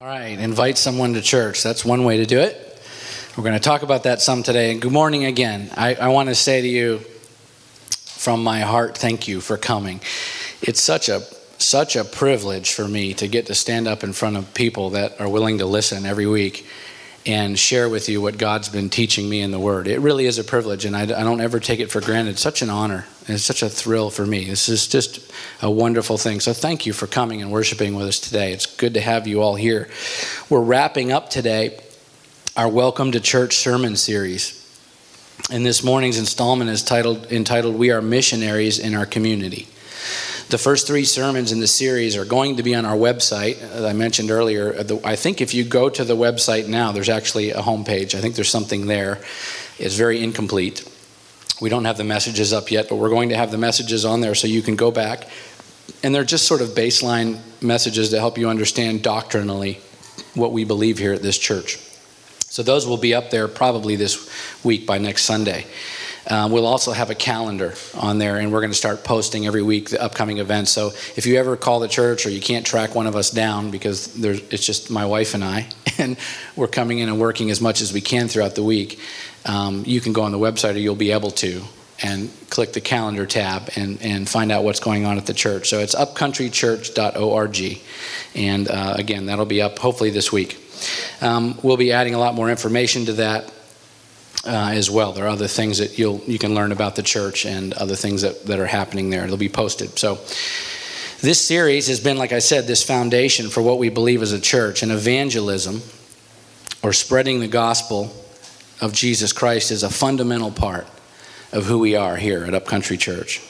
All right, invite someone to church. That's one way to do it. We're going to talk about that some today. And good morning again. I, I want to say to you from my heart, thank you for coming. It's such a such a privilege for me to get to stand up in front of people that are willing to listen every week and share with you what God's been teaching me in the Word. It really is a privilege, and I, I don't ever take it for granted. Such an honor, and it's such a thrill for me. This is just a wonderful thing. So, thank you for coming and worshiping with us today. It's good to have you all here. We're wrapping up today our Welcome to Church sermon series. And this morning's installment is titled, entitled We Are Missionaries in Our Community. The first three sermons in the series are going to be on our website. As I mentioned earlier, I think if you go to the website now, there's actually a homepage. I think there's something there. It's very incomplete. We don't have the messages up yet, but we're going to have the messages on there so you can go back. And they're just sort of baseline messages to help you understand doctrinally what we believe here at this church. So those will be up there probably this week by next Sunday. Um, we'll also have a calendar on there, and we're going to start posting every week the upcoming events. So if you ever call the church or you can't track one of us down because it's just my wife and I, and we're coming in and working as much as we can throughout the week, um, you can go on the website or you'll be able to and click the calendar tab and, and find out what's going on at the church. So it's upcountrychurch.org. And uh, again, that'll be up hopefully this week. Um, we'll be adding a lot more information to that uh, as well. There are other things that you'll you can learn about the church and other things that, that are happening there. They'll be posted. So this series has been, like I said, this foundation for what we believe as a church. And evangelism, or spreading the gospel of Jesus Christ, is a fundamental part of who we are here at Upcountry Church.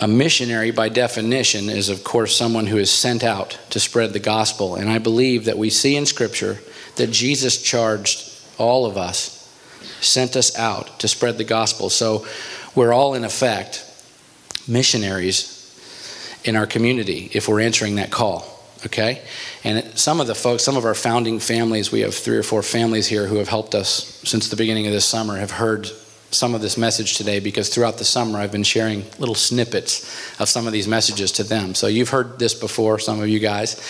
A missionary, by definition, is, of course, someone who is sent out to spread the gospel. And I believe that we see in Scripture that Jesus charged all of us, sent us out to spread the gospel. So we're all, in effect, missionaries in our community if we're answering that call. Okay? And some of the folks, some of our founding families, we have three or four families here who have helped us since the beginning of this summer, have heard some of this message today because throughout the summer I've been sharing little snippets of some of these messages to them. So you've heard this before, some of you guys,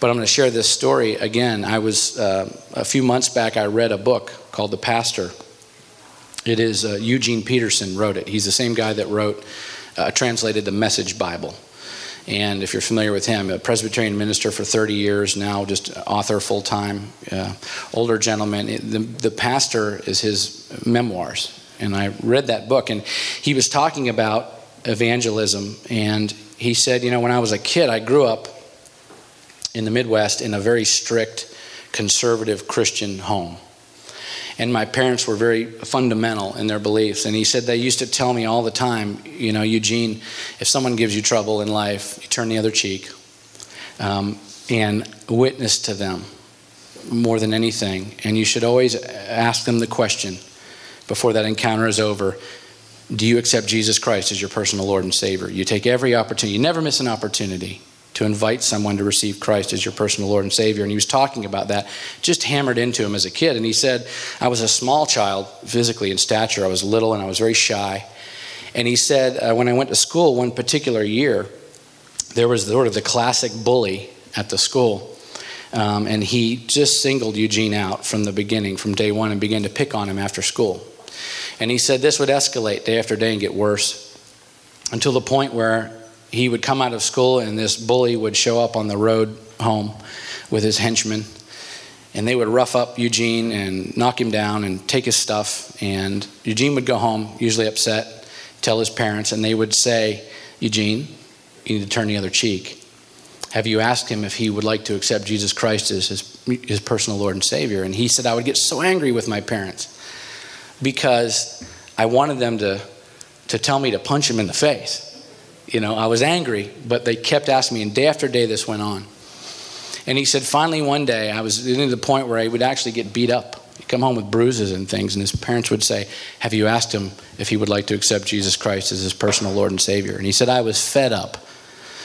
but I'm going to share this story again. I was uh, a few months back. I read a book called The Pastor. It is uh, Eugene Peterson wrote it. He's the same guy that wrote, uh, translated the Message Bible. And if you're familiar with him, a Presbyterian minister for 30 years now, just author full time, uh, older gentleman. The, the pastor is his memoirs and I read that book, and he was talking about evangelism. And he said, You know, when I was a kid, I grew up in the Midwest in a very strict conservative Christian home. And my parents were very fundamental in their beliefs. And he said they used to tell me all the time, you know, Eugene, if someone gives you trouble in life, you turn the other cheek um, and witness to them more than anything. And you should always ask them the question before that encounter is over do you accept Jesus Christ as your personal Lord and Savior? You take every opportunity, you never miss an opportunity to invite someone to receive Christ as your personal Lord and Savior. And he was talking about that, just hammered into him as a kid. And he said, I was a small child physically in stature, I was little and I was very shy. And he said, uh, when I went to school one particular year, there was sort of the classic bully at the school. Um, and he just singled Eugene out from the beginning, from day one, and began to pick on him after school. And he said this would escalate day after day and get worse until the point where he would come out of school and this bully would show up on the road home with his henchmen. And they would rough up Eugene and knock him down and take his stuff. And Eugene would go home, usually upset, tell his parents, and they would say, Eugene, you need to turn the other cheek. Have you asked him if he would like to accept Jesus Christ as his, his personal Lord and Savior? And he said, I would get so angry with my parents because I wanted them to, to tell me to punch him in the face. You know, I was angry, but they kept asking me, and day after day this went on. And he said, finally, one day, I was getting to the point where I would actually get beat up. He'd come home with bruises and things, and his parents would say, Have you asked him if he would like to accept Jesus Christ as his personal Lord and Savior? And he said, I was fed up.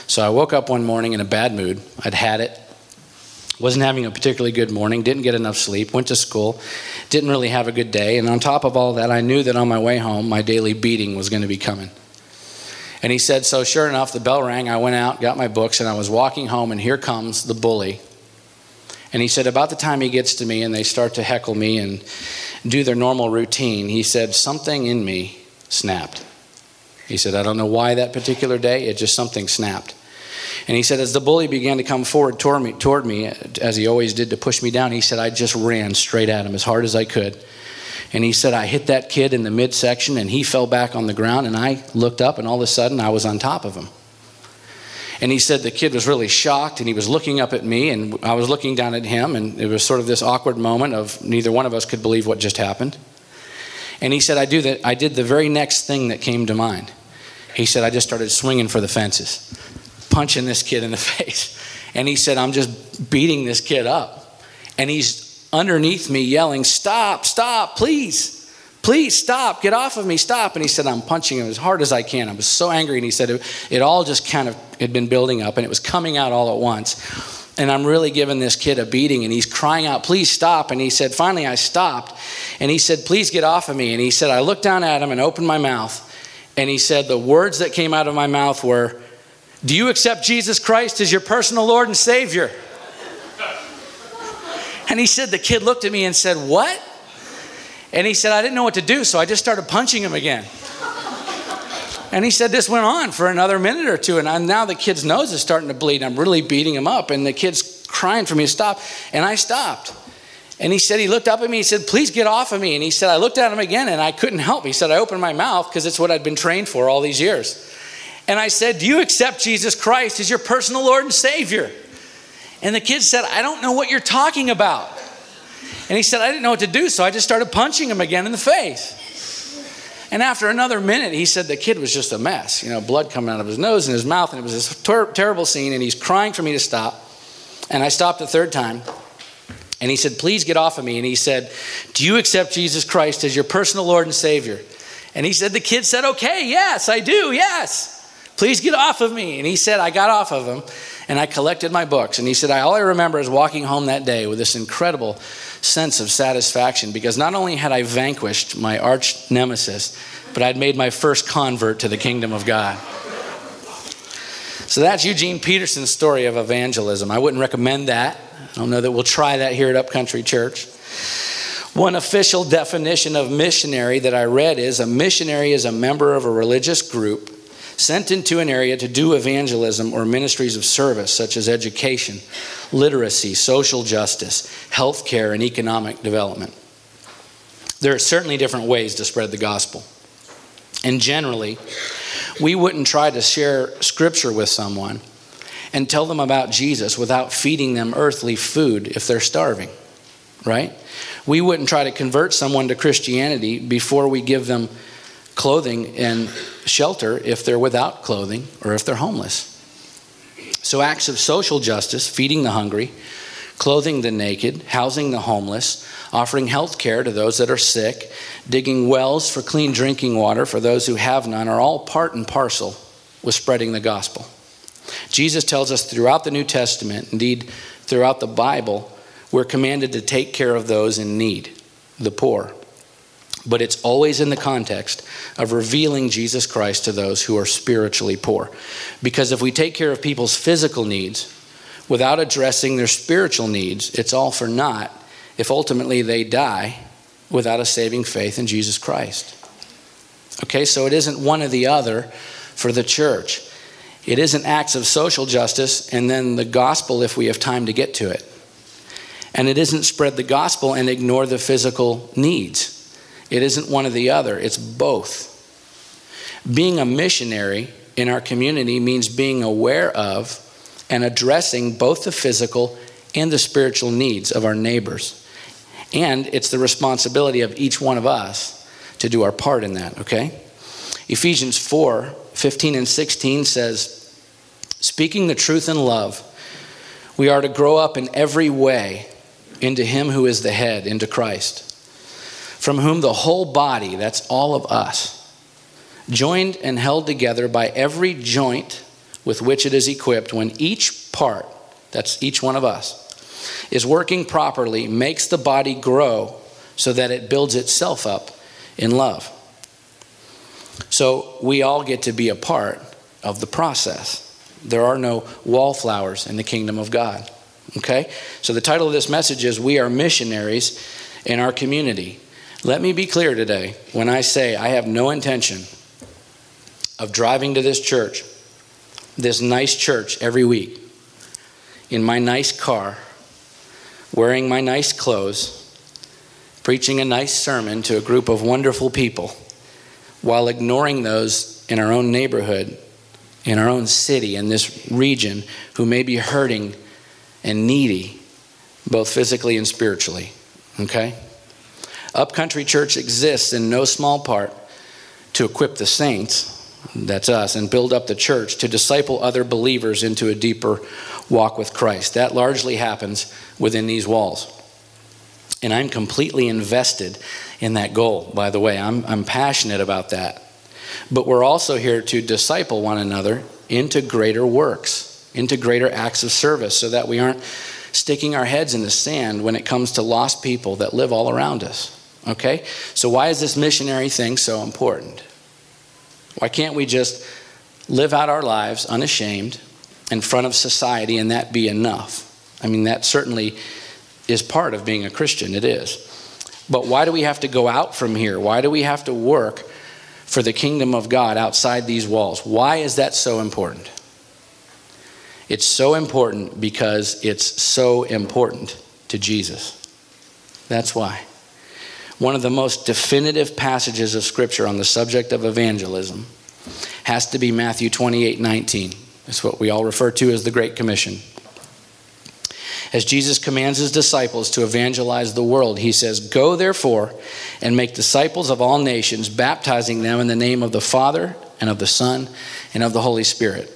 So I woke up one morning in a bad mood. I'd had it. Wasn't having a particularly good morning, didn't get enough sleep, went to school, didn't really have a good day. And on top of all that, I knew that on my way home, my daily beating was going to be coming. And he said, So sure enough, the bell rang. I went out, got my books, and I was walking home, and here comes the bully And he said, about the time he gets to me and they start to heckle me and do their normal routine, he said, something in me snapped. He said, I don't know why that particular day, it just something snapped. And he said, as the bully began to come forward toward me, toward me, as he always did to push me down, he said, I just ran straight at him as hard as I could. And he said, I hit that kid in the midsection and he fell back on the ground. And I looked up and all of a sudden I was on top of him. And he said the kid was really shocked and he was looking up at me and I was looking down at him. And it was sort of this awkward moment of neither one of us could believe what just happened. And he said, I, do that, I did the very next thing that came to mind. He said, I just started swinging for the fences punching this kid in the face. And he said, I'm just beating this kid up. And he's underneath me yelling, Stop, stop, please. Please stop, get off of me, stop. And he said, I'm punching him as hard as I can. I was so angry. And he said, it, it all just kind of had been building up and it was coming out all at once. And I'm really giving this kid a beating and he's crying out, Please stop. And he said, Finally, I stopped. And he said, Please get off of me. And he said, I looked down at him and opened my mouth. And he said, The words that came out of my mouth were, do you accept Jesus Christ as your personal Lord and Savior? And he said, The kid looked at me and said, What? And he said, I didn't know what to do, so I just started punching him again. And he said, This went on for another minute or two, and I, now the kid's nose is starting to bleed. I'm really beating him up, and the kid's crying for me to stop. And I stopped. And he said, He looked up at me, he said, Please get off of me. And he said, I looked at him again, and I couldn't help. He said, I opened my mouth because it's what I'd been trained for all these years. And I said, Do you accept Jesus Christ as your personal Lord and Savior? And the kid said, I don't know what you're talking about. And he said, I didn't know what to do, so I just started punching him again in the face. And after another minute, he said the kid was just a mess. You know, blood coming out of his nose and his mouth, and it was this ter- terrible scene. And he's crying for me to stop. And I stopped the third time. And he said, Please get off of me. And he said, Do you accept Jesus Christ as your personal Lord and Savior? And he said, The kid said, Okay, yes, I do, yes. Please get off of me. And he said, I got off of him and I collected my books. And he said, All I remember is walking home that day with this incredible sense of satisfaction because not only had I vanquished my arch nemesis, but I'd made my first convert to the kingdom of God. So that's Eugene Peterson's story of evangelism. I wouldn't recommend that. I don't know that we'll try that here at Upcountry Church. One official definition of missionary that I read is a missionary is a member of a religious group sent into an area to do evangelism or ministries of service, such as education, literacy, social justice, health care, and economic development. There are certainly different ways to spread the gospel. And generally, we wouldn't try to share scripture with someone and tell them about Jesus without feeding them earthly food if they're starving, right? We wouldn't try to convert someone to Christianity before we give them clothing and shelter if they're without clothing or if they're homeless. So, acts of social justice, feeding the hungry, clothing the naked, housing the homeless, offering health care to those that are sick, digging wells for clean drinking water for those who have none, are all part and parcel with spreading the gospel. Jesus tells us throughout the New Testament, indeed throughout the Bible, we're commanded to take care of those in need, the poor, but it's always in the context of revealing Jesus Christ to those who are spiritually poor. Because if we take care of people's physical needs without addressing their spiritual needs, it's all for naught if ultimately they die without a saving faith in Jesus Christ. Okay, so it isn't one or the other for the church. It isn't acts of social justice and then the gospel if we have time to get to it. And it isn't spread the gospel and ignore the physical needs. It isn't one or the other, it's both. Being a missionary in our community means being aware of and addressing both the physical and the spiritual needs of our neighbors. And it's the responsibility of each one of us to do our part in that, okay? Ephesians 4 15 and 16 says, Speaking the truth in love, we are to grow up in every way into Him who is the head, into Christ from whom the whole body, that's all of us, joined and held together by every joint with which it is equipped, when each part, that's each one of us, is working properly, makes the body grow so that it builds itself up in love. So we all get to be a part of the process. There are no wallflowers in the kingdom of God. Okay? So the title of this message is We Are Missionaries in Our Community. Let me be clear today when I say I have no intention of driving to this church, this nice church, every week in my nice car, wearing my nice clothes, preaching a nice sermon to a group of wonderful people, while ignoring those in our own neighborhood, in our own city, in this region, who may be hurting and needy, both physically and spiritually. Okay? Upcountry Church exists in no small part to equip the saints, that's us, and build up the church to disciple other believers into a deeper walk with Christ. That largely happens within these walls. And I'm completely invested in that goal, by the way. I'm, I'm passionate about that. But we're also here to disciple one another into greater works, into greater acts of service, so that we aren't sticking our heads in the sand when it comes to lost people that live all around us. Okay? So, why is this missionary thing so important? Why can't we just live out our lives unashamed in front of society and that be enough? I mean, that certainly is part of being a Christian, it is. But why do we have to go out from here? Why do we have to work for the kingdom of God outside these walls? Why is that so important? It's so important because it's so important to Jesus. That's why. One of the most definitive passages of Scripture on the subject of evangelism has to be Matthew 28 19. It's what we all refer to as the Great Commission. As Jesus commands his disciples to evangelize the world, he says, Go therefore and make disciples of all nations, baptizing them in the name of the Father and of the Son and of the Holy Spirit.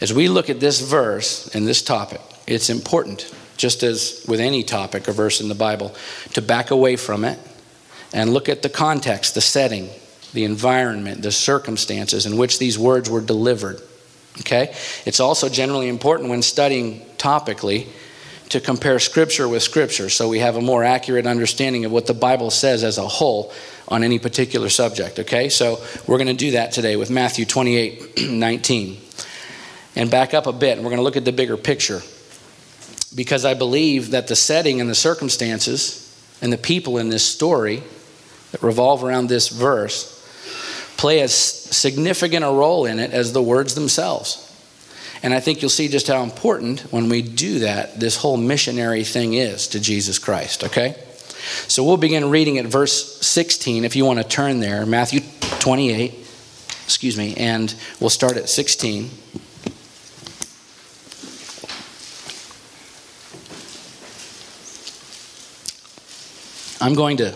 As we look at this verse and this topic, it's important, just as with any topic or verse in the Bible, to back away from it and look at the context, the setting, the environment, the circumstances in which these words were delivered. Okay? It's also generally important when studying topically to compare Scripture with Scripture so we have a more accurate understanding of what the Bible says as a whole on any particular subject. Okay? So we're going to do that today with Matthew 28 19. And back up a bit, and we're going to look at the bigger picture. Because I believe that the setting and the circumstances and the people in this story that revolve around this verse play as significant a role in it as the words themselves. And I think you'll see just how important when we do that, this whole missionary thing is to Jesus Christ, okay? So we'll begin reading at verse 16 if you want to turn there, Matthew 28, excuse me, and we'll start at 16. I'm going to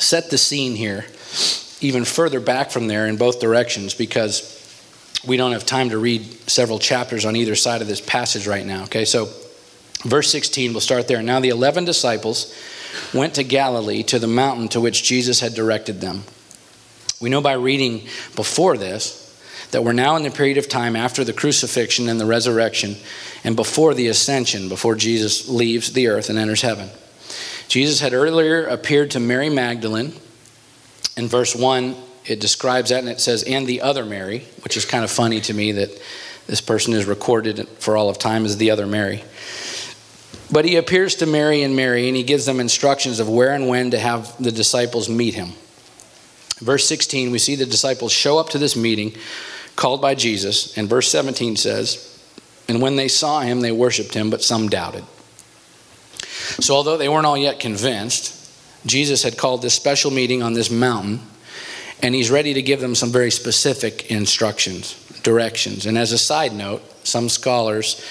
set the scene here even further back from there in both directions because we don't have time to read several chapters on either side of this passage right now. Okay, so verse 16, we'll start there. Now the 11 disciples went to Galilee to the mountain to which Jesus had directed them. We know by reading before this that we're now in the period of time after the crucifixion and the resurrection and before the ascension, before Jesus leaves the earth and enters heaven. Jesus had earlier appeared to Mary Magdalene. In verse 1, it describes that and it says, and the other Mary, which is kind of funny to me that this person is recorded for all of time as the other Mary. But he appears to Mary and Mary and he gives them instructions of where and when to have the disciples meet him. Verse 16, we see the disciples show up to this meeting called by Jesus. And verse 17 says, And when they saw him, they worshiped him, but some doubted. So, although they weren't all yet convinced, Jesus had called this special meeting on this mountain, and he's ready to give them some very specific instructions, directions. And as a side note, some scholars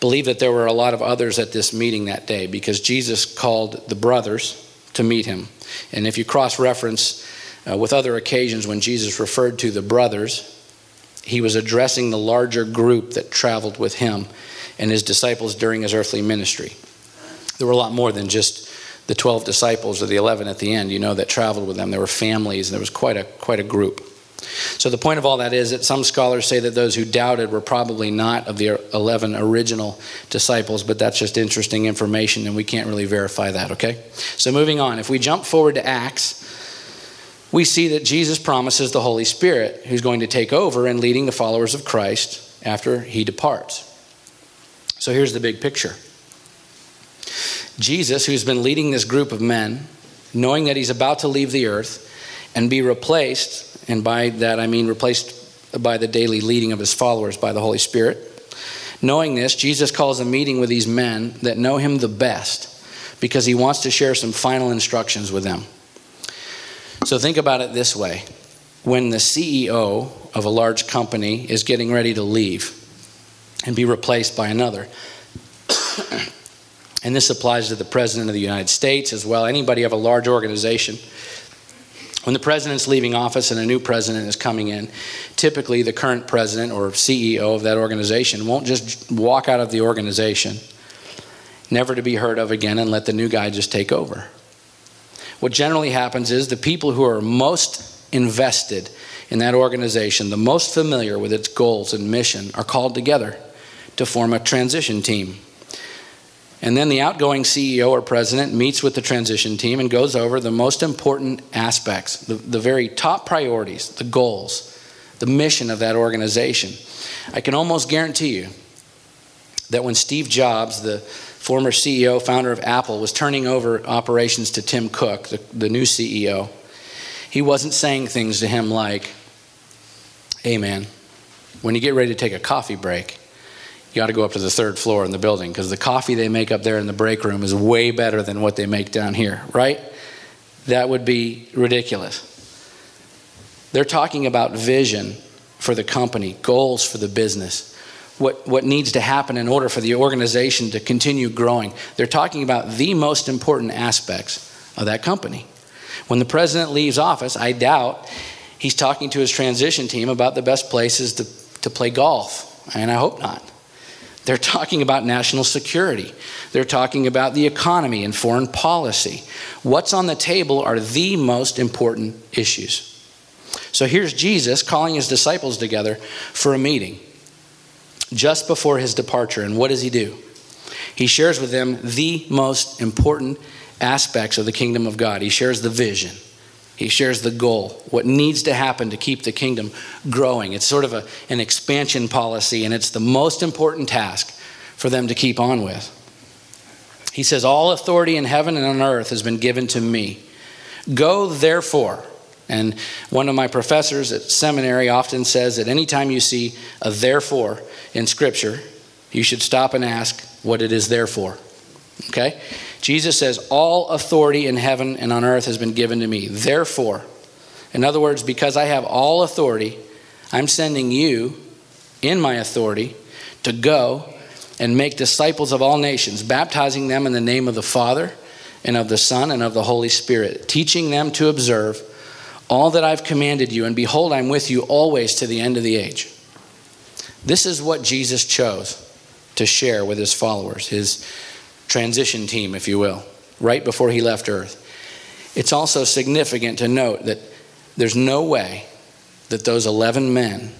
believe that there were a lot of others at this meeting that day because Jesus called the brothers to meet him. And if you cross reference uh, with other occasions when Jesus referred to the brothers, he was addressing the larger group that traveled with him and his disciples during his earthly ministry there were a lot more than just the 12 disciples or the 11 at the end, you know, that traveled with them. There were families, and there was quite a, quite a group. So the point of all that is that some scholars say that those who doubted were probably not of the 11 original disciples, but that's just interesting information, and we can't really verify that, okay? So moving on, if we jump forward to Acts, we see that Jesus promises the Holy Spirit who's going to take over and leading the followers of Christ after he departs. So here's the big picture Jesus, who's been leading this group of men, knowing that he's about to leave the earth and be replaced, and by that I mean replaced by the daily leading of his followers by the Holy Spirit. Knowing this, Jesus calls a meeting with these men that know him the best because he wants to share some final instructions with them. So think about it this way when the CEO of a large company is getting ready to leave and be replaced by another, and this applies to the President of the United States as well, anybody of a large organization. When the president's leaving office and a new president is coming in, typically the current president or CEO of that organization won't just walk out of the organization, never to be heard of again, and let the new guy just take over. What generally happens is the people who are most invested in that organization, the most familiar with its goals and mission, are called together to form a transition team. And then the outgoing CEO or president meets with the transition team and goes over the most important aspects, the, the very top priorities, the goals, the mission of that organization. I can almost guarantee you that when Steve Jobs, the former CEO, founder of Apple, was turning over operations to Tim Cook, the, the new CEO, he wasn't saying things to him like, hey man, when you get ready to take a coffee break, you ought to go up to the third floor in the building because the coffee they make up there in the break room is way better than what they make down here, right? That would be ridiculous. They're talking about vision for the company, goals for the business, what, what needs to happen in order for the organization to continue growing. They're talking about the most important aspects of that company. When the president leaves office, I doubt he's talking to his transition team about the best places to, to play golf, and I hope not. They're talking about national security. They're talking about the economy and foreign policy. What's on the table are the most important issues. So here's Jesus calling his disciples together for a meeting just before his departure. And what does he do? He shares with them the most important aspects of the kingdom of God. He shares the vision, he shares the goal, what needs to happen to keep the kingdom growing. It's sort of a, an expansion policy, and it's the most important task for them to keep on with. He says, All authority in heaven and on earth has been given to me. Go therefore. And one of my professors at seminary often says that anytime you see a therefore in Scripture, you should stop and ask what it is there for. Okay? Jesus says, All authority in heaven and on earth has been given to me. Therefore, in other words, because I have all authority, I'm sending you in my authority to go and make disciples of all nations, baptizing them in the name of the Father and of the Son and of the Holy Spirit, teaching them to observe all that I've commanded you. And behold, I'm with you always to the end of the age. This is what Jesus chose to share with his followers, his transition team, if you will, right before he left Earth. It's also significant to note that there's no way that those 11 men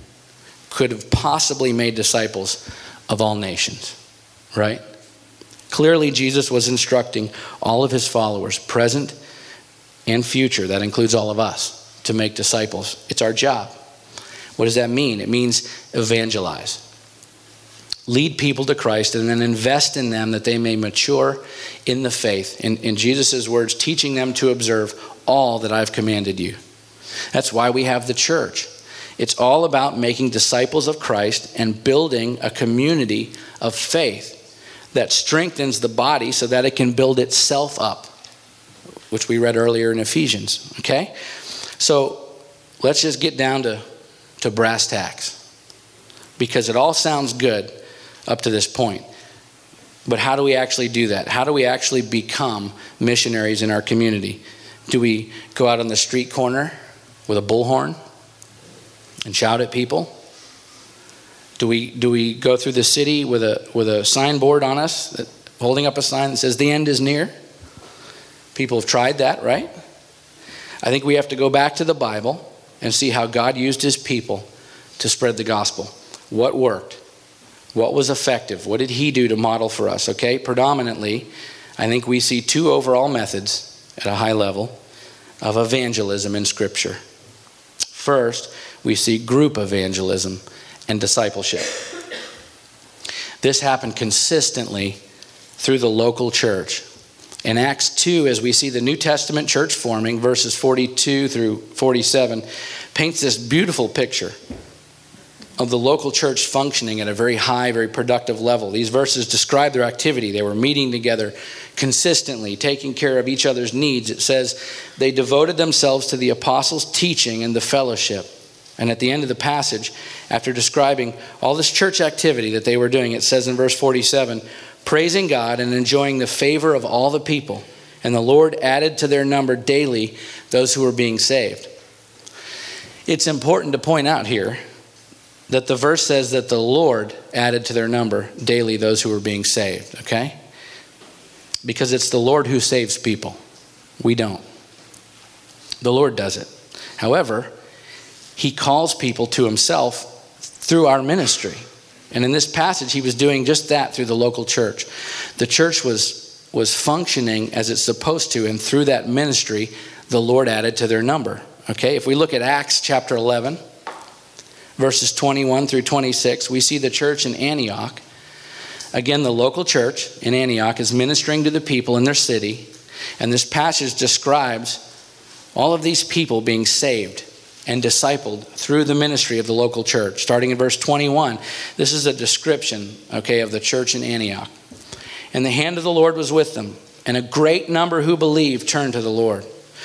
could have possibly made disciples of all nations, right? Clearly, Jesus was instructing all of his followers, present and future, that includes all of us, to make disciples. It's our job. What does that mean? It means evangelize lead people to Christ, and then invest in them that they may mature in the faith. In, in Jesus' words, teaching them to observe all that I've commanded you. That's why we have the church. It's all about making disciples of Christ and building a community of faith that strengthens the body so that it can build itself up, which we read earlier in Ephesians. Okay? So let's just get down to, to brass tacks because it all sounds good up to this point. But how do we actually do that? How do we actually become missionaries in our community? Do we go out on the street corner with a bullhorn and shout at people? Do we, do we go through the city with a, with a signboard on us, that, holding up a sign that says, The end is near? People have tried that, right? I think we have to go back to the Bible and see how God used his people to spread the gospel. What worked? What was effective? What did he do to model for us? Okay, predominantly, I think we see two overall methods at a high level of evangelism in Scripture. First, we see group evangelism and discipleship. This happened consistently through the local church In Acts 2, as we see the New Testament church forming, verses 42 through 47, paints this beautiful picture of the local church functioning at a very high, very productive level. These verses describe their activity. They were meeting together consistently, taking care of each other's needs. It says they devoted themselves to the apostles' teaching and the fellowship. And at the end of the passage, after describing all this church activity that they were doing, it says in verse 47 praising God and enjoying the favor of all the people. And the Lord added to their number daily those who were being saved. It's important to point out here that the verse says that the Lord added to their number daily those who were being saved, okay? Because it's the Lord who saves people. We don't. The Lord does it. However, He calls people to Himself through our ministry. And in this passage, He was doing just that through the local church. The church was, was functioning as it's supposed to, and through that ministry, the Lord added to their number. Okay, if we look at Acts chapter 11, verses 21 through 26, we see the church in Antioch. Again, the local church in Antioch is ministering to the people in their city, and this passage describes all of these people being saved and discipled through the ministry of the local church. Starting in verse 21, this is a description, okay, of the church in Antioch. And the hand of the Lord was with them, and a great number who believed turned to the Lord.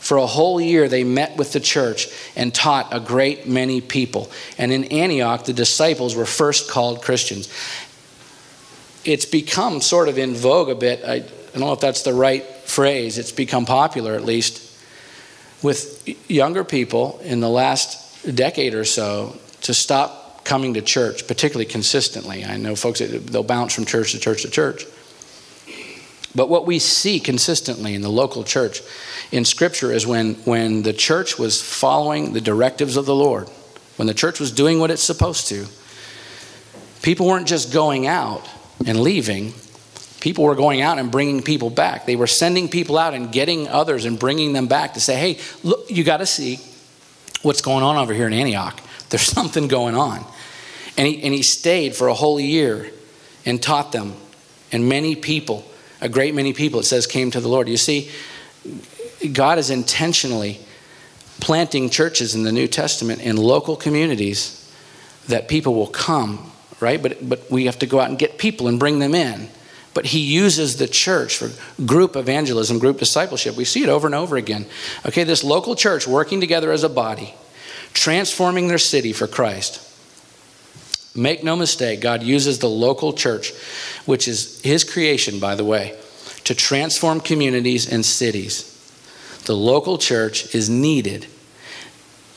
For a whole year, they met with the church and taught a great many people. And in Antioch, the disciples were first called Christians. It's become sort of in vogue a bit. I, I don't know if that's the right phrase. It's become popular, at least, with younger people in the last decade or so to stop coming to church, particularly consistently. I know folks, they'll bounce from church to church to church. But what we see consistently in the local church in Scripture is when, when the church was following the directives of the Lord, when the church was doing what it's supposed to, people weren't just going out and leaving, people were going out and bringing people back. They were sending people out and getting others and bringing them back to say, hey, look, you got to see what's going on over here in Antioch. There's something going on. And he, and he stayed for a whole year and taught them. And many people a great many people, it says, came to the Lord. You see, God is intentionally planting churches in the New Testament in local communities that people will come, right? But, but we have to go out and get people and bring them in. But he uses the church for group evangelism, group discipleship. We see it over and over again. Okay, this local church working together as a body, transforming their city for Christ. Make no mistake, God uses the local church, which is His creation, by the way, to transform communities and cities. The local church is needed.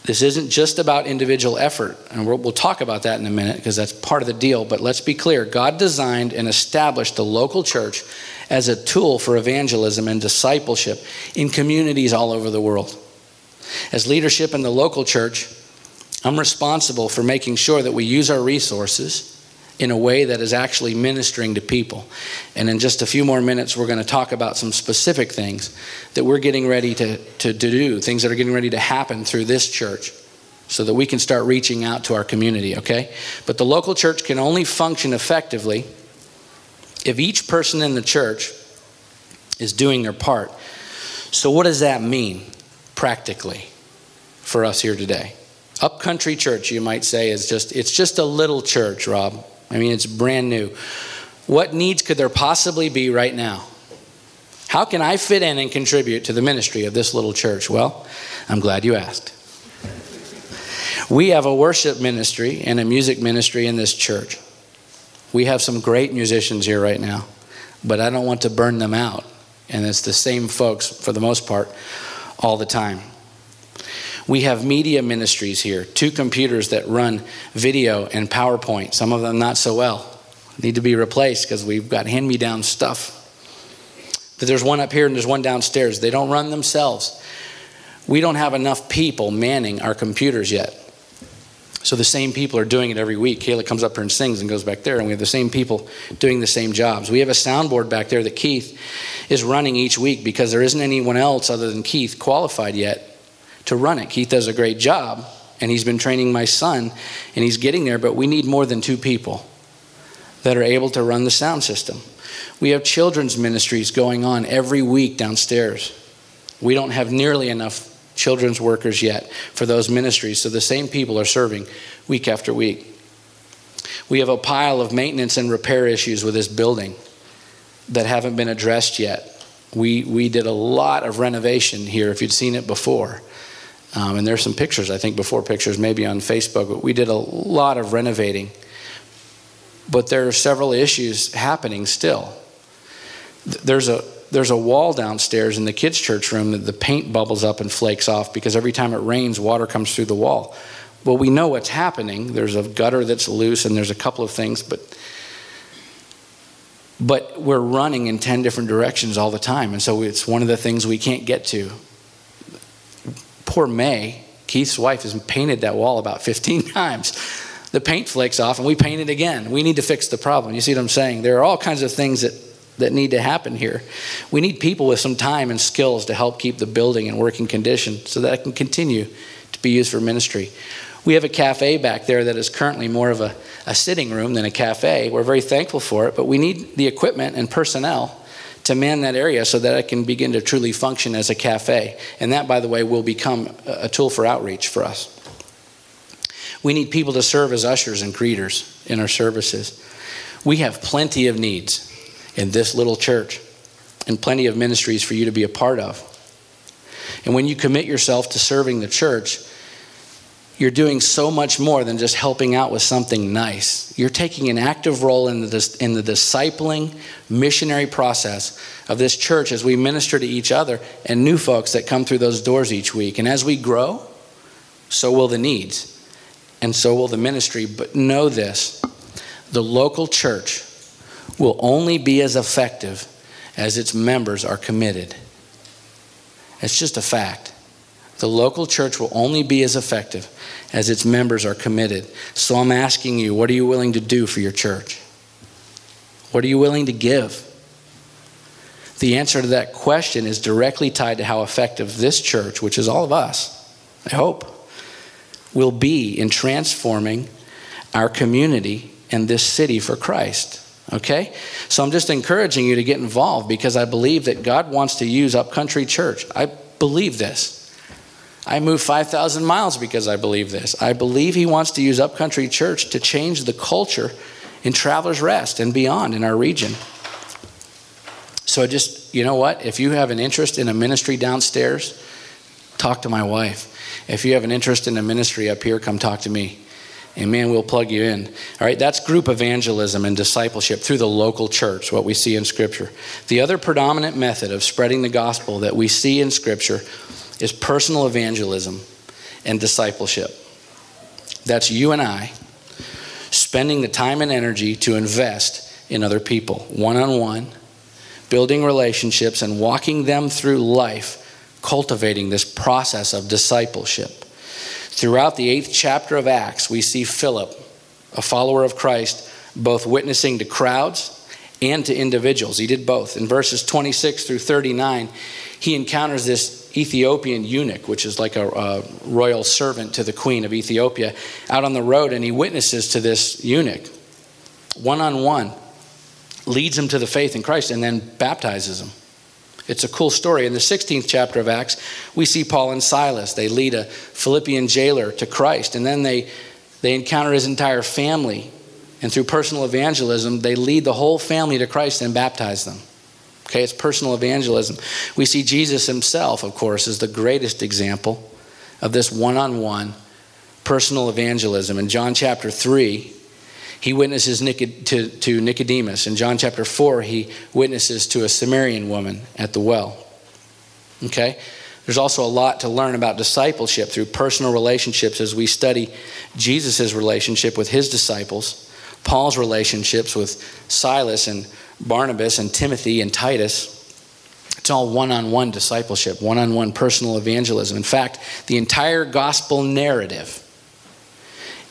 This isn't just about individual effort, and we'll, talk about that in a minute because that's part of the deal. But let's be clear God designed and established the local church as a tool for evangelism and discipleship in communities all over the world. As leadership in the local church, I'm responsible for making sure that we use our resources in a way that is actually ministering to people. And in just a few more minutes, we're going to talk about some specific things that we're getting ready to, to, to do, things that are getting ready to happen through this church so that we can start reaching out to our community, okay? But the local church can only function effectively if each person in the church is doing their part. So, what does that mean practically for us here today? Upcountry church, you might say, is just it's just a little church, Rob. I mean, it's brand new. What needs could there possibly be right now? How can I fit in and contribute to the ministry of this little church? Well, I'm glad you asked. We have a worship ministry and a music ministry in this church. We have some great musicians here right now, but I don't want to burn them out. And it's the same folks, for the most part, all the time. We have media ministries here, two computers that run video and PowerPoint, some of them not so well. Need to be replaced because we've got hand me down stuff. But there's one up here and there's one downstairs. They don't run themselves. we don't have enough people manning our computers yet. So the same people are doing it every week. Kayla comes up here and sings and goes back there, and we have the same people doing the same jobs. We have a soundboard back there that Keith is running each week because there isn't anyone else other than Keith qualified yet to run it. Keith does a great job, and he's been training my son, and he's getting there, but we need more than two people that are able to run the sound system. We have children's ministries going on every week downstairs. We don't have nearly enough children's workers yet for those ministries, so the same people are serving week after week. We have a pile of maintenance and repair issues with this building that haven't been addressed yet. We, we did a lot of renovation here, if you'd seen it before. Um, and there's some pictures, I think, before pictures, maybe on Facebook, but we did a lot of renovating. But there are several issues happening still. There's a, there's a wall downstairs in the kids' church room that the paint bubbles up and flakes off because every time it rains, water comes through the wall. Well, we know what's happening. There's a gutter that's loose, and there's a couple of things, but but we're running in 10 different directions all the time and so it's one of the things we can't get to poor may keith's wife has painted that wall about 15 times the paint flakes off and we paint it again we need to fix the problem you see what i'm saying there are all kinds of things that that need to happen here. We need people with some time and skills to help keep the building in working condition so that it can continue to be used for ministry. We have a cafe back there that is currently more of a, a sitting room than a cafe. We're very thankful for it, but we need the equipment and personnel to man that area so that it can begin to truly function as a cafe. And that, by the way, will become a tool for outreach for us. We need people to serve as ushers and greeters in our services. We have plenty of needs in this little church and plenty of ministries for you to be a part of. And when you commit yourself to serving the church, you're doing so much more than just helping out with something nice. You're taking an active role in the, in the discipling, missionary process of this church as we minister to each other and new folks that come through those doors each week. And as we grow, so will the needs, and so will the ministry. But know this the local church will only be as effective as its members are committed. It's just a fact. The local church will only be as effective as its members are committed. So I'm asking you, what are you willing to do for your church? What are you willing to give? The answer to that question is directly tied to how effective this church, which is all of us, I hope, will be in transforming our community and this city for Christ. Okay? So I'm just encouraging you to get involved because I believe that God wants to use Upcountry Church. I believe this. I moved 5,000 miles because I believe this. I believe He wants to use Upcountry Church to change the culture in Travelers Rest and beyond in our region. So just, you know what? If you have an interest in a ministry downstairs, talk to my wife. If you have an interest in a ministry up here, come talk to me. And man, we'll plug you in. All right, that's group evangelism and discipleship through the local church, what we see in Scripture. The other predominant method of spreading the gospel that we see in Scripture is personal evangelism and discipleship. That's you and I spending the time and energy to invest in other people, one on one, building relationships and walking them through life, cultivating this process of discipleship. Throughout the eighth chapter of Acts, we see Philip, a follower of Christ, both witnessing to crowds and to individuals. He did both. In verses 26 through 39, he encounters this Ethiopian eunuch, which is like a, a, royal servant to the queen of Ethiopia, out on the road, and he witnesses to this eunuch one on one, leads him to the faith in Christ, and then baptizes him. It's a cool story. In the 16th chapter of Acts, we see Paul and Silas. They lead a Philippian jailer to Christ, and then they, they encounter his entire family. And through personal evangelism, they lead the whole family to Christ and baptize them. Okay, it's personal evangelism. We see Jesus himself, of course, as the greatest example of this one on one personal evangelism. In John chapter 3, he witnesses to, to Nicodemus. In John chapter 4, he witnesses to a Samaritan woman at the well. Okay? There's also a lot to learn about discipleship through personal relationships as we study Jesus' relationship with his disciples, Paul's relationships with Silas and Barnabas and Timothy and Titus, It's all one on one discipleship, one on one personal evangelism. In fact, the entire gospel narrative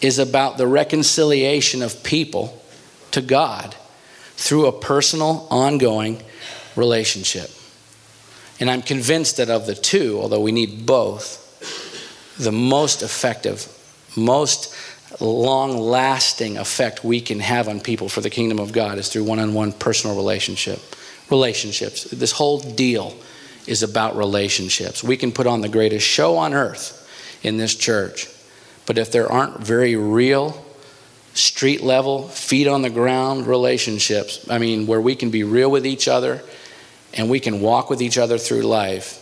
is about the reconciliation of people to God through a personal, ongoing relationship. And I'm convinced that of the two, although we need both, the most effective, most long lasting effect we can have on people for the kingdom of God is through one on one personal relationship. Relationships. This whole deal is about relationships. We can put on the greatest show on earth in this church, but if there aren't very real, street level, feet on the ground relationships, I mean, where we can be real with each other and we can walk with each other through life,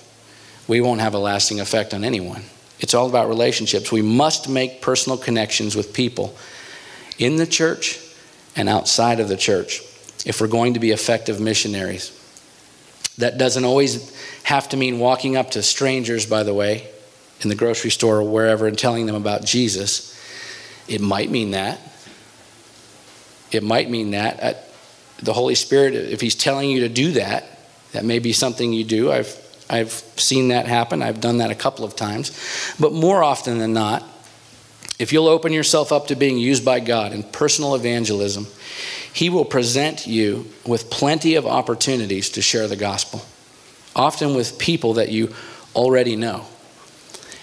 we won't have a lasting effect on anyone. It's all about relationships. We must make personal connections with people in the church and outside of the church if we're going to be effective missionaries. That doesn't always have to mean walking up to strangers, by the way, in the grocery store or wherever and telling them about Jesus. It might mean that. It might mean that. The Holy Spirit, if He's telling you to do that, that may be something you do. I've, I've seen that happen. I've done that a couple of times. But more often than not, if you'll open yourself up to being used by God in personal evangelism, He will present you with plenty of opportunities to share the gospel, often with people that you already know.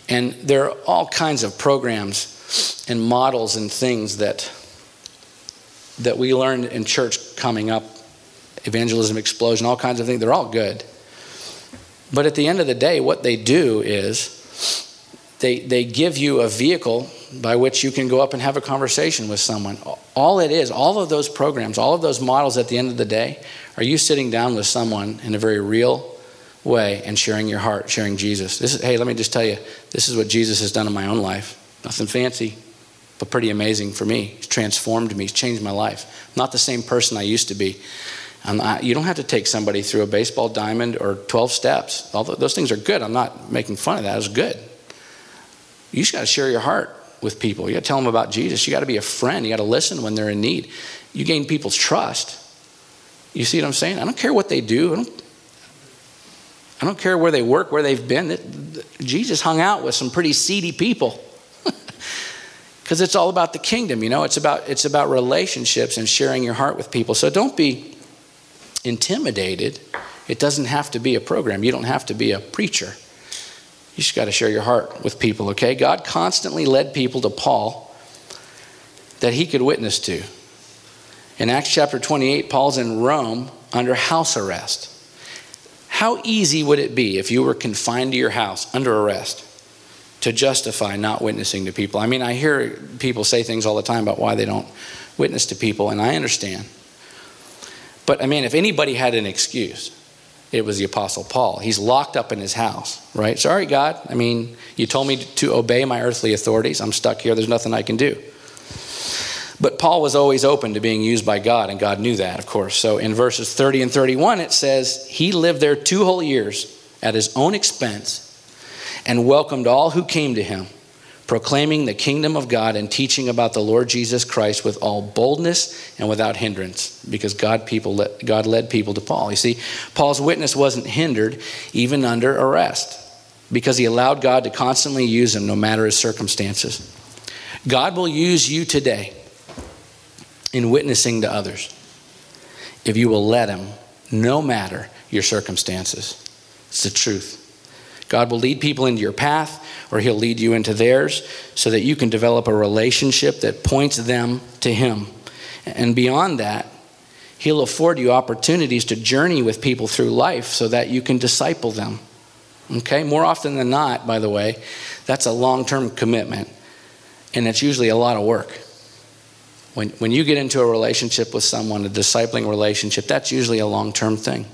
And there are all kinds of programs and models and things that, that we learned in church coming up evangelism explosion, all kinds of things. They're all good. But at the end of the day, what they do is they, they give you a vehicle by which you can go up and have a conversation with someone. All it is, all of those programs, all of those models at the end of the day, are you sitting down with someone in a very real way and sharing your heart, sharing Jesus. This is, hey, let me just tell you, this is what Jesus has done in my own life. Nothing fancy, but pretty amazing for me. He's transformed me, he's changed my life. I'm not the same person I used to be. Not, you don't have to take somebody through a baseball diamond or 12 steps. Although those things are good. I'm not making fun of that. It's good. You just got to share your heart with people. You got to tell them about Jesus. You got to be a friend. You got to listen when they're in need. You gain people's trust. You see what I'm saying? I don't care what they do. I don't, I don't care where they work, where they've been. Jesus hung out with some pretty seedy people. Because it's all about the kingdom, you know. It's about it's about relationships and sharing your heart with people. So don't be intimidated, it doesn't have to be a program. You don't have to be a preacher. You just got to share your heart with people, okay? God constantly led people to Paul that he could witness to. In Acts chapter 28, Paul's in Rome under house arrest. How easy would it be if you were confined to your house under arrest to justify not witnessing to people? I mean, I hear people say things all the time about why they don't witness to people, and I understand. But I mean, if anybody had an excuse, it was the Apostle Paul. He's locked up in his house, right? Sorry, God. I mean, you told me to obey my earthly authorities. I'm stuck here. There's nothing I can do. But Paul was always open to being used by God, and God knew that, of course. So in verses 30 and 31, it says, He lived there two whole years at his own expense and welcomed all who came to him proclaiming the kingdom of God and teaching about the Lord Jesus Christ with all boldness and without hindrance, because God people God led people to Paul. You see, Paul's witness wasn't hindered even under arrest, because he allowed God to constantly use him no matter his circumstances. God will use you today in witnessing to others if you will let him, no matter your circumstances. It's the truth. God will lead people into your path or He'll lead you into theirs so that you can develop a relationship that points them to Him. And beyond that, He'll afford you opportunities to journey with people through life so that you can disciple them. Okay? More often than not, by the way, that's a long term commitment, and it's usually a lot of work. When, when you get into a relationship with someone, a discipling relationship, that's usually a long term thing.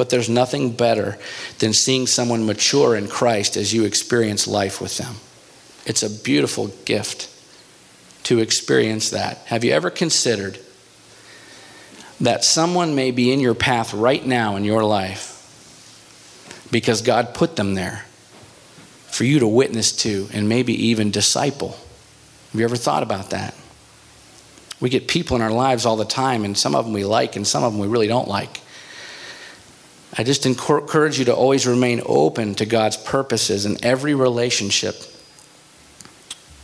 But there's nothing better than seeing someone mature in Christ as you experience life with them. It's a beautiful gift to experience that. Have you ever considered that someone may be in your path right now in your life because God put them there for you to witness to and maybe even disciple? Have you ever thought about that? We get people in our lives all the time, and some of them we like, and some of them we really don't like. I just encourage you to always remain open to God's purposes in every relationship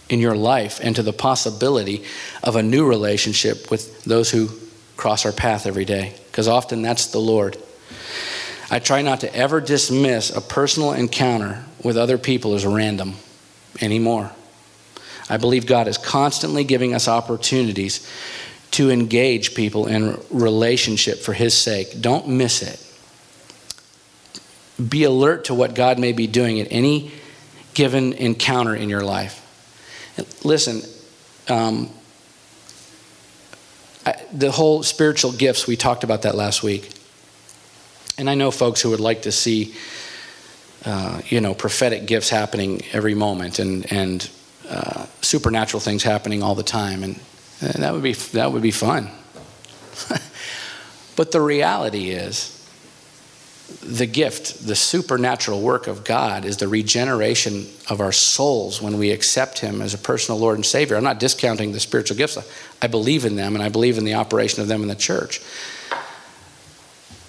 in your life and to the possibility of a new relationship with those who cross our path every day, because often that's the Lord. I try not to ever dismiss a personal encounter with other people as random anymore. I believe God is constantly giving us opportunities to engage people in relationship for His sake. Don't miss it. Be alert to what God may be doing at any given encounter in your life. Listen, um, I, the whole spiritual gifts, we talked about that last week. And I know folks who would like to see, uh, you know, prophetic gifts happening every moment and, and uh, supernatural things happening all the time. And, and that, would be, that would be fun. but the reality is, the gift, the supernatural work of God is the regeneration of our souls when we accept Him as a personal Lord and Savior. I'm not discounting the spiritual gifts. I believe in them and I believe in the operation of them in the church.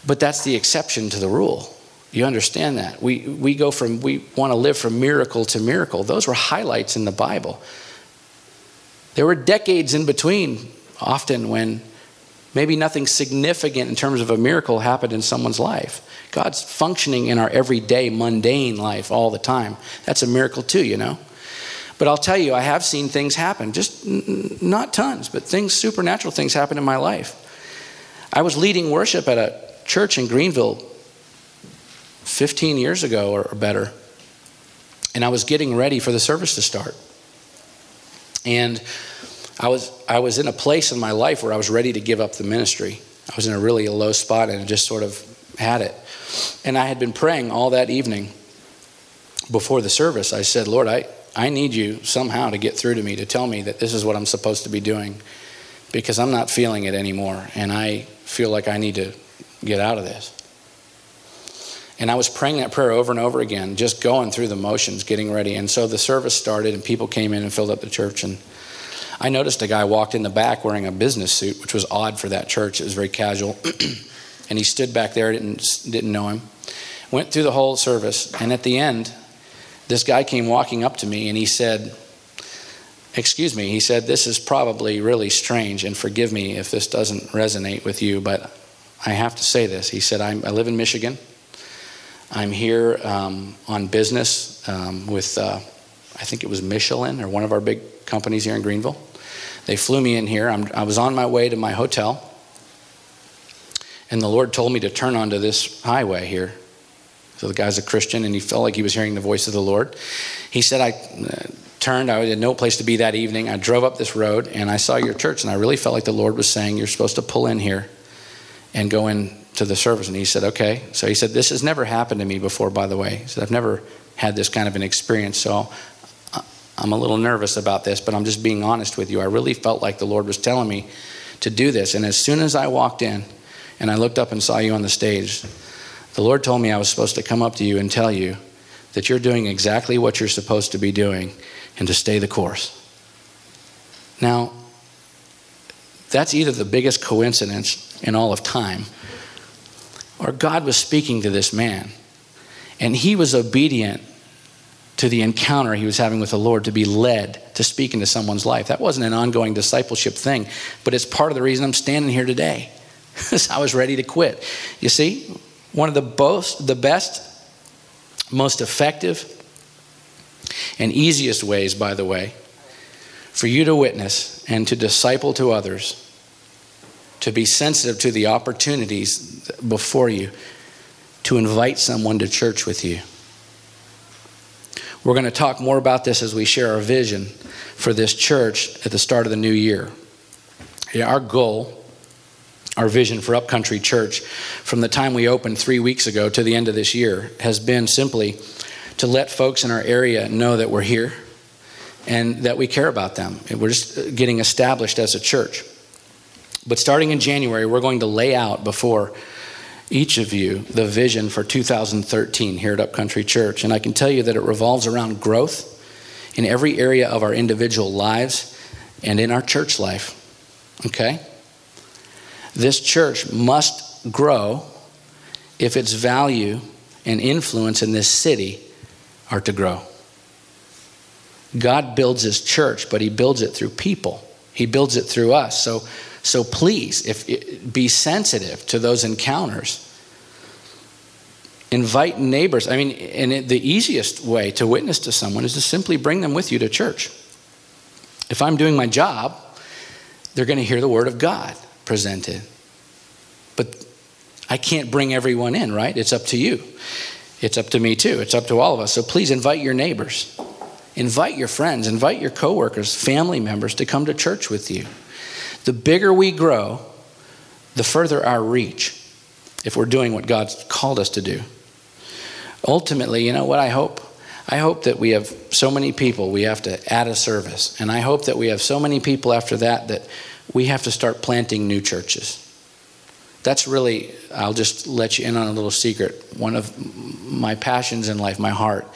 But that's the exception to the rule. You understand that? We, we go from, we want to live from miracle to miracle. Those were highlights in the Bible. There were decades in between, often, when maybe nothing significant in terms of a miracle happened in someone's life. God's functioning in our everyday, mundane life all the time. That's a miracle too, you know. But I'll tell you, I have seen things happen, just n- not tons, but things, supernatural things happen in my life. I was leading worship at a church in Greenville 15 years ago or better, and I was getting ready for the service to start. And I was, I was in a place in my life where I was ready to give up the ministry. I was in a really low spot and I just sort of had it. And I had been praying all that evening before the service. I said, Lord, I, I need you somehow to get through to me to tell me that this is what I'm supposed to be doing because I'm not feeling it anymore. And I feel like I need to get out of this. And I was praying that prayer over and over again, just going through the motions, getting ready. And so the service started, and people came in and filled up the church. And I noticed a guy walked in the back wearing a business suit, which was odd for that church. It was very casual. and he stood back there, didn't, didn't know him. Went through the whole service, and at the end, this guy came walking up to me and he said, Excuse me, he said, This is probably really strange, and forgive me if this doesn't resonate with you, but I have to say this. He said, i live in Michigan. I'm here um, on business um, with, uh, I think it was Michelin or one of our big companies here in Greenville. They flew me in here. I'm, I was on my way to my hotel and the Lord told me to turn onto this highway here. So the guy's a Christian, and he felt like he was hearing the voice of the Lord. He said, I uh, turned, I had no place to be that evening. I drove up this road, and I saw your church, and I really felt like the Lord was saying, You're supposed to pull in here and go into the service. And he said, Okay. So he said, This has never happened to me before, by the way. He said, I've never had this kind of an experience, so I'm a little nervous about this, but I'm just being honest with you. I really felt like the Lord was telling me to do this. And as soon as I walked in, and I looked up and saw you on the stage, the Lord told me I was supposed to come up to you and tell you that you're doing exactly what you're supposed to be doing and to stay the course. Now, that's either the biggest coincidence in all of time, or God was speaking to this man, and he was obedient to the encounter he was having with the Lord to be led to speak into someone's life. That wasn't an ongoing discipleship thing, but it's part of the reason I'm standing here today. I was ready to quit. You see, one of the, the best, most effective, and easiest ways, by the way, for you to witness and to disciple to others, to be sensitive to the opportunities before you, to invite someone to church with you. We're going to talk more about this as we share our vision for this church at the start of the new year. Our goal our vision for Upcountry Church from the time we opened three weeks ago to the end of this year has been simply to let folks in our area know that we're here and that we care about them. We're just uh, getting established as a church. But starting in January, we're going to lay out before each of you the vision for 2013 here at Upcountry Church. And I can tell you that it revolves around growth in every area of our individual lives and in our church life. Okay? This church must grow if its value and influence in this city are to grow. God builds his church, but he builds it through people. He builds it through us. So, so please, if be sensitive to those encounters. Invite neighbors. I mean, and it, the easiest way to witness to someone is to simply bring them with you to church. If I'm doing my job, they're going to hear the word of God presented. But I can't bring everyone in, right? It's up to you. It's up to me too. It's up to all of us. So please invite your neighbors. Invite your friends, invite your coworkers, family members to come to church with you. The bigger we grow, the further our reach if we're doing what God's called us to do. Ultimately, you know what I hope? I hope that we have so many people we have to add a service. And I hope that we have so many people after that that we have to start planting new churches. That's really, I'll just let you in on a little secret. One of my passions in life, my heart,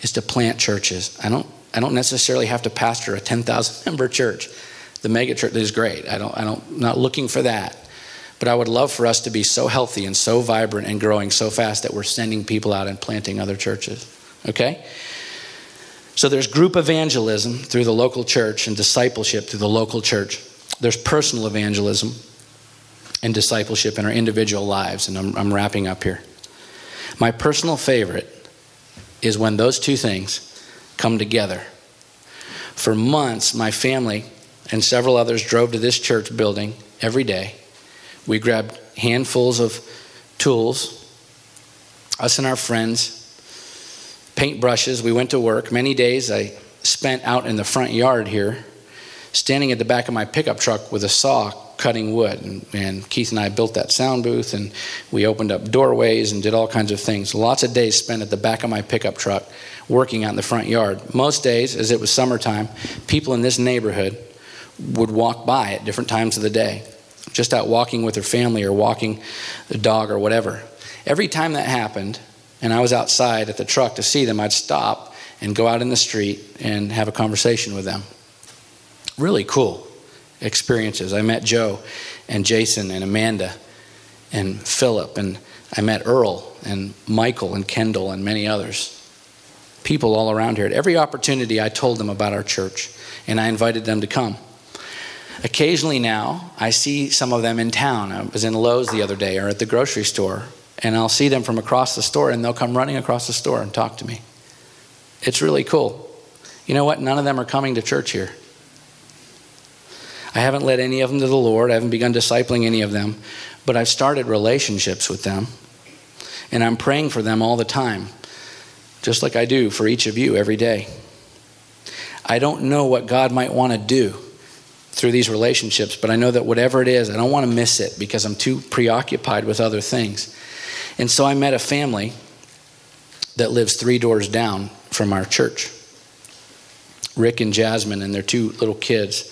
is to plant churches. I don't, I don't necessarily have to pastor a 10,000 member church. The mega church is great. I don't, I don't, I'm not looking for that. But I would love for us to be so healthy and so vibrant and growing so fast that we're sending people out and planting other churches. Okay? So there's group evangelism through the local church and discipleship through the local church. There's personal evangelism and discipleship in our individual lives. And I'm, I'm wrapping up here. My personal favorite is when those two things come together. For months, my family and several others drove to this church building every day. We grabbed handfuls of tools, us and our friends, paintbrushes. We went to work. Many days I spent out in the front yard here, standing at the back of my pickup truck with a saw cutting wood. And, and, Keith and I built that sound booth, and we opened up doorways and did all kinds of things. Lots of days spent at the back of my pickup truck working out in the front yard. Most days, as it was summertime, people in this neighborhood would walk by at different times of the day, just out walking with their family or walking the dog or whatever. Every time that happened, and I was outside at the truck to see them, I'd stop and go out in the street and have a conversation with them. Really cool experiences. I met Joe and Jason and Amanda and Philip, and I met Earl and Michael and Kendall and many others. People all around here. At every opportunity, I told them about our church and I invited them to come. Occasionally now, I see some of them in town. I was in Lowe's the other day or at the grocery store, and I'll see them from across the store, and they'll come running across the store and talk to me. It's really cool. You know what? None of them are coming to church here. I haven't led any of them to the Lord. I haven't begun discipling any of them, but I've started relationships with them. And I'm praying for them all the time, just like I do for each of you every day. I don't know what God might want to do through these relationships, but I know that whatever it is, I don't want to miss it because I'm too preoccupied with other things. And so I met a family that lives three doors down from our church Rick and Jasmine and their two little kids.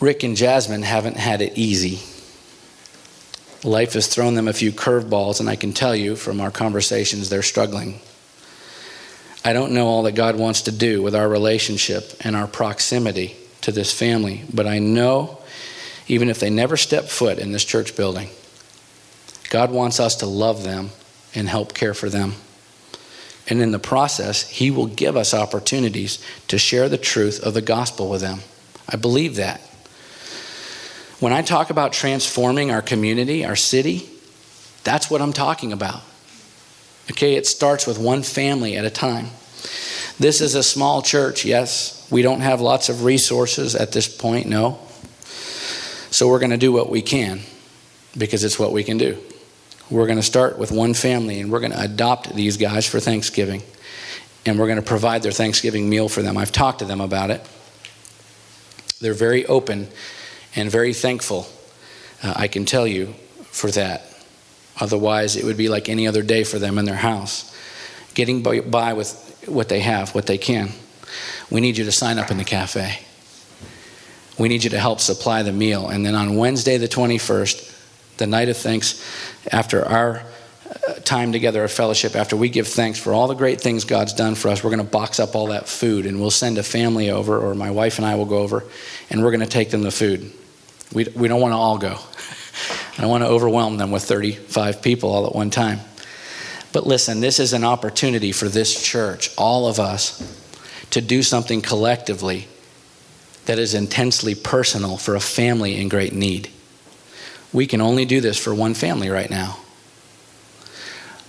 Rick and Jasmine haven't had it easy. Life has thrown them a few curveballs, and I can tell you from our conversations, they're struggling. I don't know all that God wants to do with our relationship and our proximity to this family, but I know even if they never step foot in this church building, God wants us to love them and help care for them. And in the process, He will give us opportunities to share the truth of the gospel with them. I believe that. When I talk about transforming our community, our city, that's what I'm talking about. Okay, it starts with one family at a time. This is a small church, yes. We don't have lots of resources at this point, no. So we're going to do what we can because it's what we can do. We're going to start with one family and we're going to adopt these guys for Thanksgiving. And we're going to provide their Thanksgiving meal for them. I've talked to them about it. They're very open and very thankful, uh, I can tell you, for that. Otherwise, it would be like any other day for them in their house, getting by with what they have, what they can. We need you to sign up in the cafe. We need you to help supply the meal. And then on Wednesday, the 21st, the night of thanks, after our uh, time together of fellowship, after we give thanks for all the great things God's done for us, we're going to box up all that food and we'll send a family over, or my wife and I will go over, and we're going to take them the food. We, we don't want to all go. I don't want to overwhelm them with 35 people all at one time. But listen, this is an opportunity for this church, all of us, to do something collectively that is intensely personal for a family in great need. We can only do this for one family right now.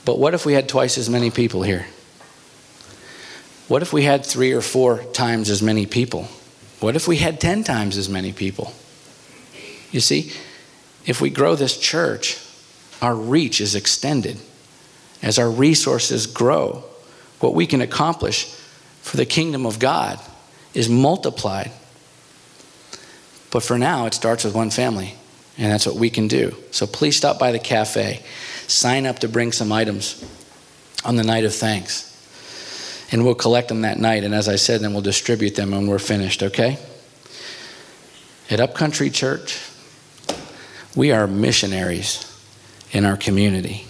But what if we had twice as many people here? What if we had three or four times as many people? What if we had 10 times as many people? You see, if we grow this church, our reach is extended. As our resources grow, what we can accomplish for the kingdom of God is multiplied. But for now, it starts with one family, and that's what we can do. So please stop by the cafe, sign up to bring some items on the night of thanks. And we'll collect them that night, and as I said, then we'll distribute them when we're finished, okay? At Upcountry Church, we are missionaries in our community,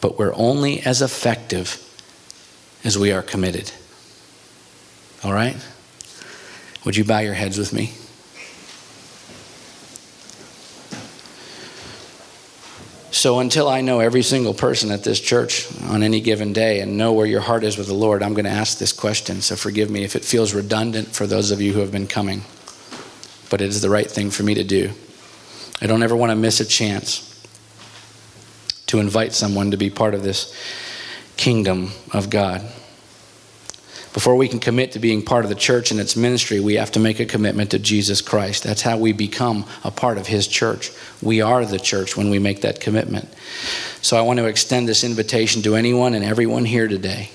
but we're only as effective as we are committed. All right? Would you bow your heads with me? So, until I know every single person at this church on any given day and know where your heart is with the Lord, I'm going to ask this question. So, forgive me if it feels redundant for those of you who have been coming, but it is the right thing for me to do. I don't ever want to miss a chance to invite someone to be part of this kingdom of God. Before we can commit to being part of the church and its ministry, we have to make a commitment to Jesus Christ. That's how we become a part of His church. We are the church when we make that commitment. So I want to extend this invitation to anyone and everyone here today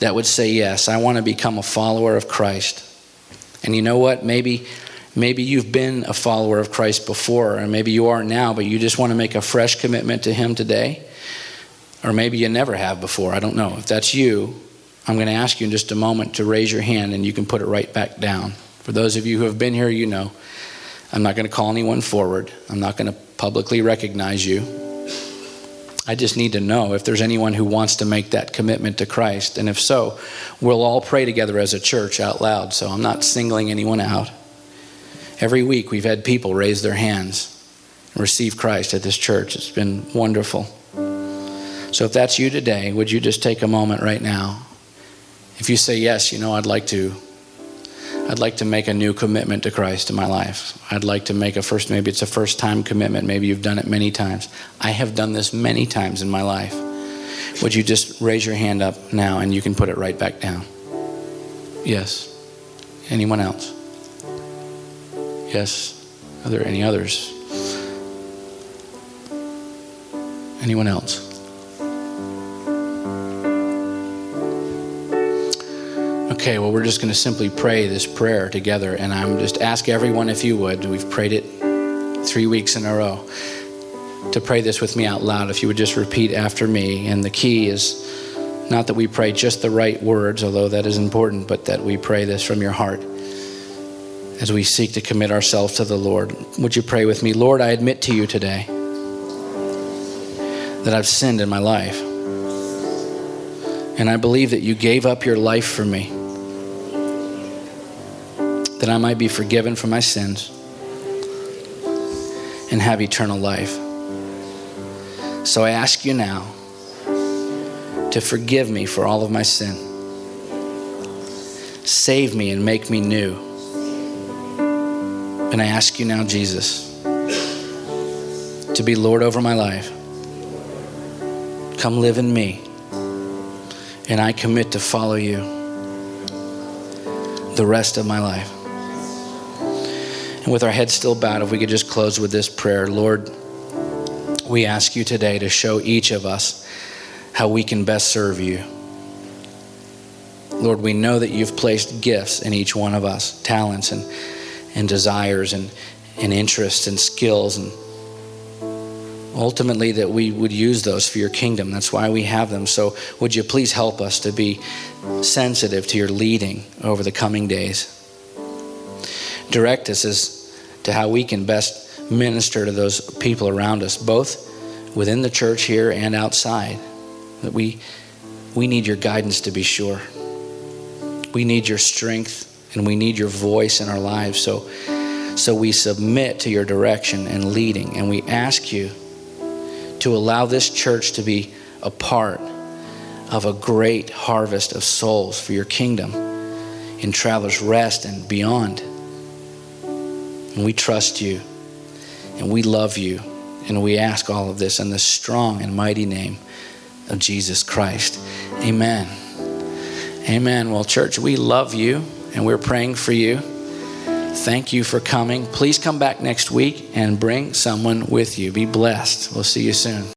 that would say, Yes, I want to become a follower of Christ. And you know what? Maybe Maybe you've been a follower of Christ before, and maybe you are now, but you just want to make a fresh commitment to Him today. Or maybe you never have before. I don't know. If that's you, I'm going to ask you in just a moment to raise your hand and you can put it right back down. For those of you who have been here, you know. I'm not going to call anyone forward, I'm not going to publicly recognize you. I just need to know if there's anyone who wants to make that commitment to Christ. And if so, we'll all pray together as a church out loud. So I'm not singling anyone out. Every week we've had people raise their hands and receive Christ at this church. It's been wonderful. So if that's you today, would you just take a moment right now? If you say yes, you know I'd like to I'd like to make a new commitment to Christ in my life. I'd like to make a first maybe it's a first time commitment, maybe you've done it many times. I have done this many times in my life. Would you just raise your hand up now and you can put it right back down? Yes. Anyone else? Yes. Are there any others? Anyone else? Okay, well, we're just going to simply pray this prayer together. And I'm just ask everyone if you would. We've prayed it three weeks in a row to pray this with me out loud. If you would just repeat after me. And the key is not that we pray just the right words, although that is important, but that we pray this from your heart as we seek to commit ourselves to the Lord. Would you pray with me? Lord, I admit to you today that I've sinned in my life. And I believe that you gave up your life for me, that I might be forgiven for my sins and have eternal life. So I ask you now to forgive me for all of my sin. Save me and make me new. And I ask you now, Jesus, to be Lord over my life. Come live in me. And I commit to follow you the rest of my life. And with our heads still bowed, if we could just close with this prayer. Lord, we ask you today to show each of us how we can best serve you. Lord, we know that you've placed gifts in each one of us, talents and and desires and, and interests and skills and ultimately that we would use those for your kingdom. That's why we have them. So would you please help us to be sensitive to your leading over the coming days? Direct us as to how we can best minister to those people around us both within the church here and outside that we we need your guidance to be sure we need your strength and we need your voice in our lives. So, So we submit to your direction and leading, and we ask you to allow this church to be a part of a great harvest of souls for your kingdom in Travelers Rest and beyond. And we trust you, and we love you, and we ask all of this in the strong and mighty name of Jesus Christ. Amen. Amen. Well, church, we love you, and we're praying for you. Thank you for coming. Please come back next week and bring someone with you. Be blessed. We'll see you soon.